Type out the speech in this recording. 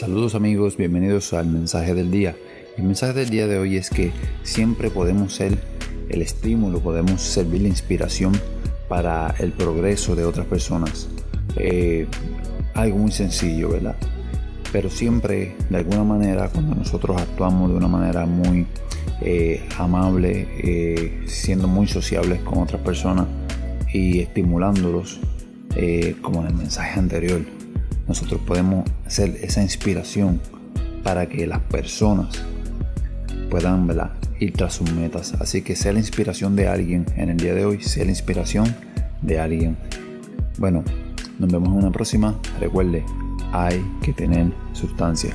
Saludos amigos, bienvenidos al mensaje del día. El mensaje del día de hoy es que siempre podemos ser el estímulo, podemos servir la inspiración para el progreso de otras personas. Eh, algo muy sencillo, ¿verdad? Pero siempre, de alguna manera, cuando nosotros actuamos de una manera muy eh, amable, eh, siendo muy sociables con otras personas y estimulándolos, como en el mensaje anterior, nosotros podemos ser esa inspiración para que las personas puedan ir tras sus metas. Así que sea la inspiración de alguien en el día de hoy, sea la inspiración de alguien. Bueno, nos vemos en una próxima. Recuerde, hay que tener sustancia.